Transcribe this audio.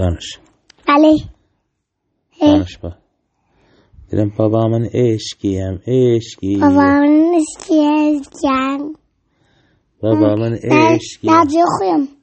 دانش. بله. دانش با. درم بابا من عشقیم عشقی بابا من عشقیم. بابا من عشقیم.